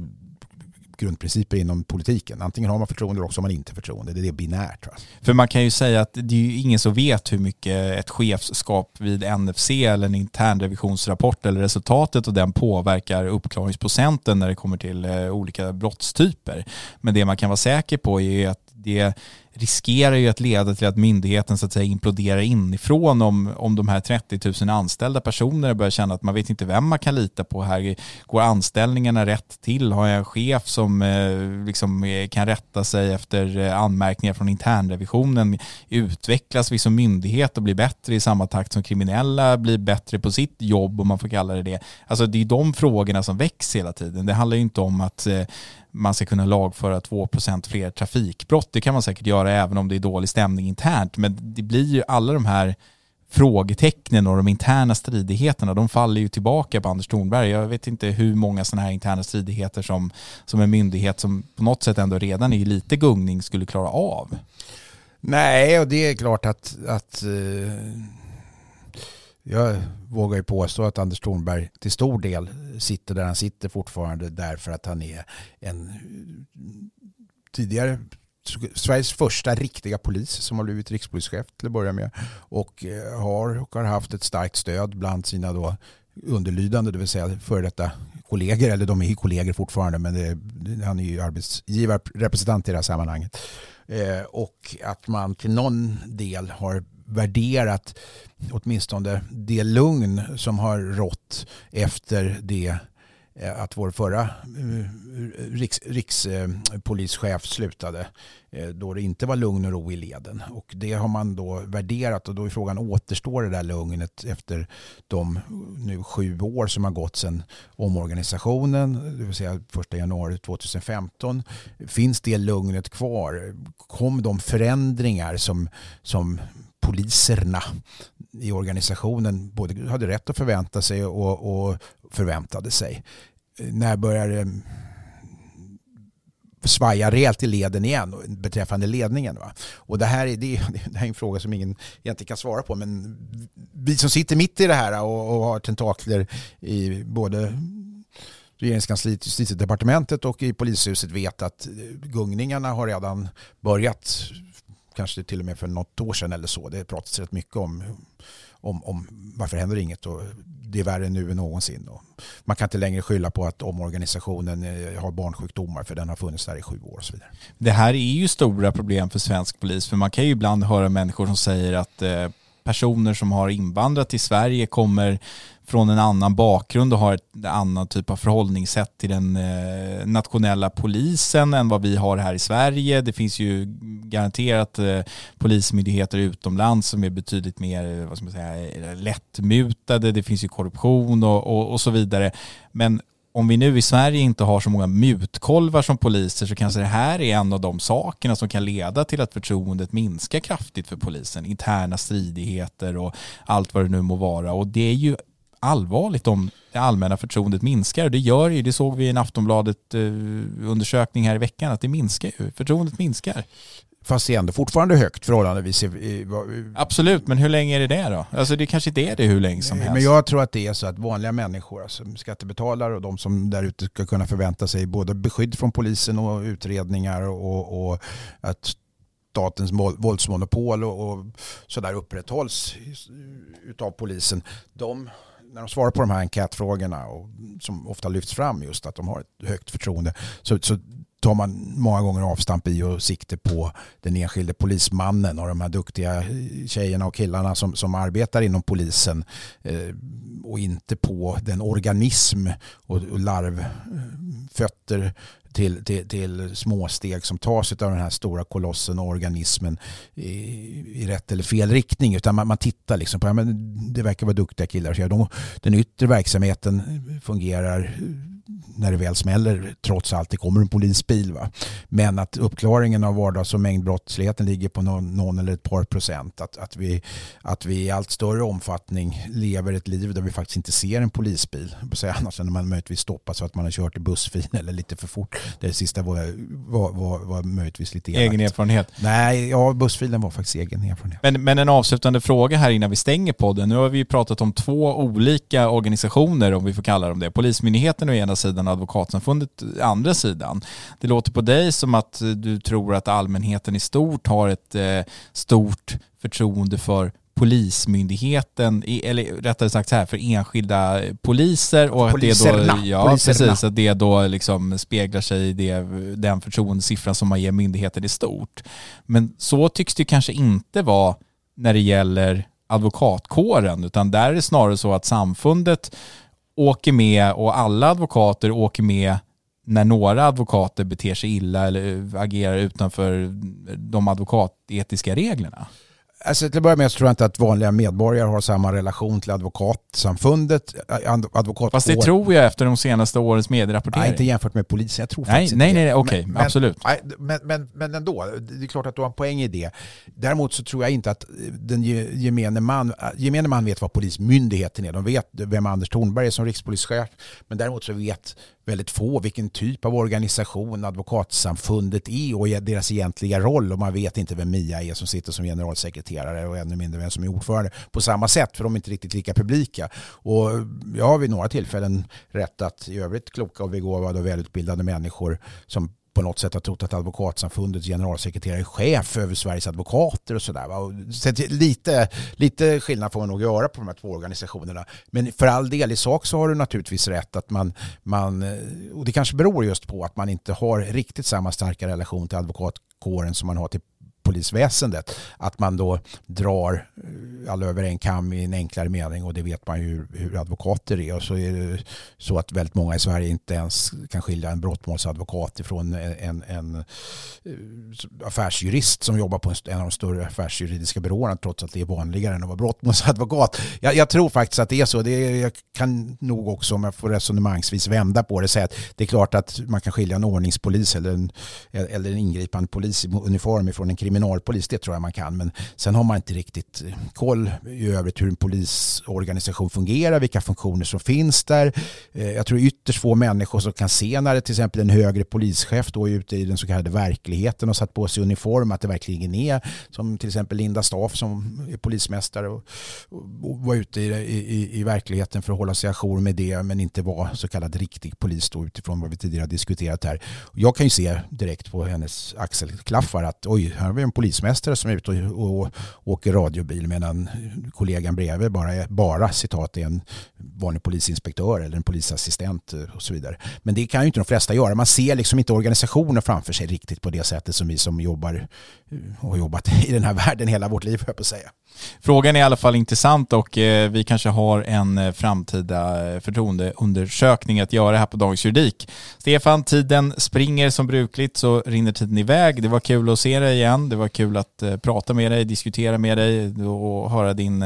grundprinciper inom politiken. Antingen har man förtroende eller också har man inte förtroende. Det är det binärt. Va? För man kan ju säga att det är ju ingen som vet hur mycket ett chefskap vid NFC eller en internrevisionsrapport eller resultatet och den påverkar uppklaringsprocenten när det kommer till eh, olika brottstyper. Men det man kan vara säker på är att det riskerar ju att leda till att myndigheten så att säga imploderar inifrån om, om de här 30 000 anställda personerna börjar känna att man vet inte vem man kan lita på här. Går anställningarna rätt till? Har jag en chef som eh, liksom eh, kan rätta sig efter eh, anmärkningar från internrevisionen? Utvecklas vi som myndighet och blir bättre i samma takt som kriminella blir bättre på sitt jobb om man får kalla det det? Alltså det är de frågorna som väcks hela tiden. Det handlar ju inte om att eh, man ska kunna lagföra 2% fler trafikbrott. Det kan man säkert göra även om det är dålig stämning internt. Men det blir ju alla de här frågetecknen och de interna stridigheterna, de faller ju tillbaka på Anders Thornberg. Jag vet inte hur många sådana här interna stridigheter som, som en myndighet som på något sätt ändå redan är lite gungning skulle klara av. Nej, och det är klart att, att uh jag vågar ju påstå att Anders Thornberg till stor del sitter där han sitter fortfarande därför att han är en tidigare Sveriges första riktiga polis som har blivit rikspolischef till att börja med och eh, har och har haft ett starkt stöd bland sina då underlydande, det vill säga före detta kollegor, eller de är kollegor fortfarande, men det, han är ju arbetsgivarrepresentant i det här sammanhanget. Eh, och att man till någon del har värderat åtminstone det lugn som har rått efter det eh, att vår förra eh, riks, rikspolischef slutade eh, då det inte var lugn och ro i leden. Och det har man då värderat och då är frågan återstår det där lugnet efter de nu sju år som har gått sedan omorganisationen, det vill säga 1 januari 2015. Finns det lugnet kvar? Kom de förändringar som, som poliserna i organisationen både hade rätt att förvänta sig och, och förväntade sig. När började det svaja rejält i leden igen beträffande ledningen. Va? Och det här, är, det, det här är en fråga som ingen egentligen kan svara på men vi som sitter mitt i det här och, och har tentakler i både regeringskansliet, justitiedepartementet och i polishuset vet att gungningarna har redan börjat kanske till och med för något år sedan eller så. Det pratas rätt mycket om, om, om varför händer inget och det är värre nu än någonsin. Och man kan inte längre skylla på att omorganisationen eh, har barnsjukdomar för den har funnits där i sju år och så vidare. Det här är ju stora problem för svensk polis för man kan ju ibland höra människor som säger att eh, personer som har invandrat till Sverige kommer från en annan bakgrund och har ett annat typ av förhållningssätt till den eh, nationella polisen än vad vi har här i Sverige. Det finns ju garanterat eh, polismyndigheter utomlands som är betydligt mer eh, vad ska man säga, eh, lättmutade. Det finns ju korruption och, och, och så vidare. Men om vi nu i Sverige inte har så många mutkolvar som poliser så kanske det här är en av de sakerna som kan leda till att förtroendet minskar kraftigt för polisen. Interna stridigheter och allt vad det nu må vara. Och det är ju allvarligt om det allmänna förtroendet minskar. Det gör ju, det såg vi i en Aftonbladet-undersökning här i veckan, att det minskar ju. Förtroendet minskar. Fast det är ändå fortfarande högt förhållandevis. Absolut, men hur länge är det det då? Alltså det kanske inte är det hur länge som helst. Men jag tror att det är så att vanliga människor, alltså skattebetalare och de som där ute ska kunna förvänta sig både beskydd från polisen och utredningar och, och att statens våldsmonopol och, och sådär upprätthålls utav polisen. De när de svarar på de här enkätfrågorna och som ofta lyfts fram just att de har ett högt förtroende så, så tar man många gånger avstamp i och sikte på den enskilde polismannen och de här duktiga eh, tjejerna och killarna som, som arbetar inom polisen eh, och inte på den organism och, och larvfötter till, till, till småsteg som tas av den här stora kolossen och organismen i, i rätt eller fel riktning. Utan man, man tittar liksom på, ja, men det verkar vara duktiga killar. Så de, den yttre verksamheten fungerar när det väl smäller trots allt det kommer en polisbil. Va? Men att uppklaringen av vardags och mängdbrottsligheten ligger på någon, någon, eller ett par procent. Att, att, vi, att vi i allt större omfattning lever ett liv där vi faktiskt inte ser en polisbil. Annars än när man möjligtvis stoppas för att man har kört i bussfil eller lite för fort. Det sista var, var, var, var möjligtvis lite elakt. Egen erfarenhet? Nej, ja, bussfilen var faktiskt egen erfarenhet. Men, men en avslutande fråga här innan vi stänger podden. Nu har vi pratat om två olika organisationer, om vi får kalla dem det. Polismyndigheten å ena sidan Advokatsamfundet andra sidan. Det låter på dig som att du tror att allmänheten i stort har ett eh, stort förtroende för polismyndigheten, eller rättare sagt så här, för enskilda poliser och att det då, ja, precis, att det då liksom speglar sig i det, den förtroendesiffran som man ger myndigheten i stort. Men så tycks det kanske inte vara när det gäller advokatkåren, utan där är det snarare så att samfundet åker med och alla advokater åker med när några advokater beter sig illa eller agerar utanför de advokatetiska reglerna? Alltså till att börja med så tror jag inte att vanliga medborgare har samma relation till advokatsamfundet. Advokatkår. Fast det tror jag efter de senaste årens medierapportering. Nej, inte jämfört med polisen. Jag tror nej, faktiskt nej, inte nej, nej, okej, okay, absolut. Men, men, men ändå, det är klart att du har en poäng i det. Däremot så tror jag inte att den gemene man, gemene man vet vad polismyndigheten är. De vet vem Anders Thornberg är som rikspolischef. Men däremot så vet väldigt få vilken typ av organisation advokatsamfundet är och deras egentliga roll och man vet inte vem Mia är som sitter som generalsekreterare och ännu mindre vem som är ordförande på samma sätt för de är inte riktigt lika publika. Och jag har vid några tillfällen rättat i övrigt kloka och begåvade och välutbildade människor som på något sätt har trott att Advokatsamfundets generalsekreterare är chef över Sveriges advokater och sådär. Så lite, lite skillnad får man nog göra på de här två organisationerna. Men för all del, i sak så har du naturligtvis rätt att man, man och det kanske beror just på att man inte har riktigt samma starka relation till advokatkåren som man har till polisväsendet. Att man då drar eh, alla över en kam i en enklare mening och det vet man ju hur advokater är. Och så är det så att väldigt många i Sverige inte ens kan skilja en brottmålsadvokat ifrån en, en, eh, affärsjurist som jobbar på en av de större affärsjuridiska byråerna trots att det är vanligare än att vara brottmålsadvokat. Jag, jag tror faktiskt att det är så. Det är, jag kan nog också, om jag får resonemangsvis vända på det, säga att det är klart att man kan skilja en ordningspolis eller en, eller en ingripande polis i uniform ifrån en kriminell kriminalpolis, det tror jag man kan. Men sen har man inte riktigt eh, koll i övrigt hur en polisorganisation fungerar, vilka funktioner som finns där. Eh, jag tror ytterst få människor som kan se när det till exempel en högre polischef då är ute i den så kallade verkligheten och satt på sig uniform, att det verkligen är som till exempel Linda Staff som är polismästare och, och var ute i, i, i verkligheten för att hålla sig ajour med det men inte var så kallad riktig polis då utifrån vad vi tidigare har diskuterat här. Jag kan ju se direkt på hennes axelklaffar att oj, här har vi en polismästare som är ute och, och åker radiobil medan kollegan bredvid bara, bara citat är en vanlig polisinspektör eller en polisassistent eh, och så vidare. Men det kan ju inte de flesta göra. Man ser liksom inte organisationen framför sig riktigt på det sättet som vi som jobbar och har jobbat *laughs* i den här världen hela vårt liv, jag på att säga. Frågan är i alla fall intressant och eh, vi kanske har en framtida förtroendeundersökning att göra här på Dagens Juridik. Stefan, tiden springer som brukligt så rinner tiden iväg. Det var kul att se dig igen. Var kul att prata med dig, diskutera med dig och höra din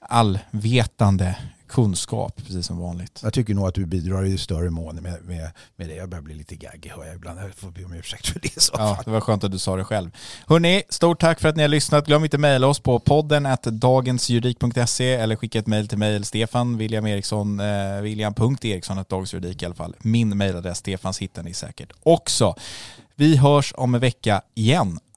allvetande kunskap, precis som vanligt. Jag tycker nog att du bidrar i större mån med, med, med det. Jag börjar bli lite gaggig hör jag ibland. Jag får be om ursäkt för det. Så ja, det var skönt att du sa det själv. Hörni, stort tack för att ni har lyssnat. Glöm inte att mejla oss på podden at dagensjuridik.se eller skicka ett mejl till mejl Stefan William Eriksson, eh, William.Eriksson dagsjuridik i alla fall. Min mejladress Stefans hittar ni säkert också. Vi hörs om en vecka igen.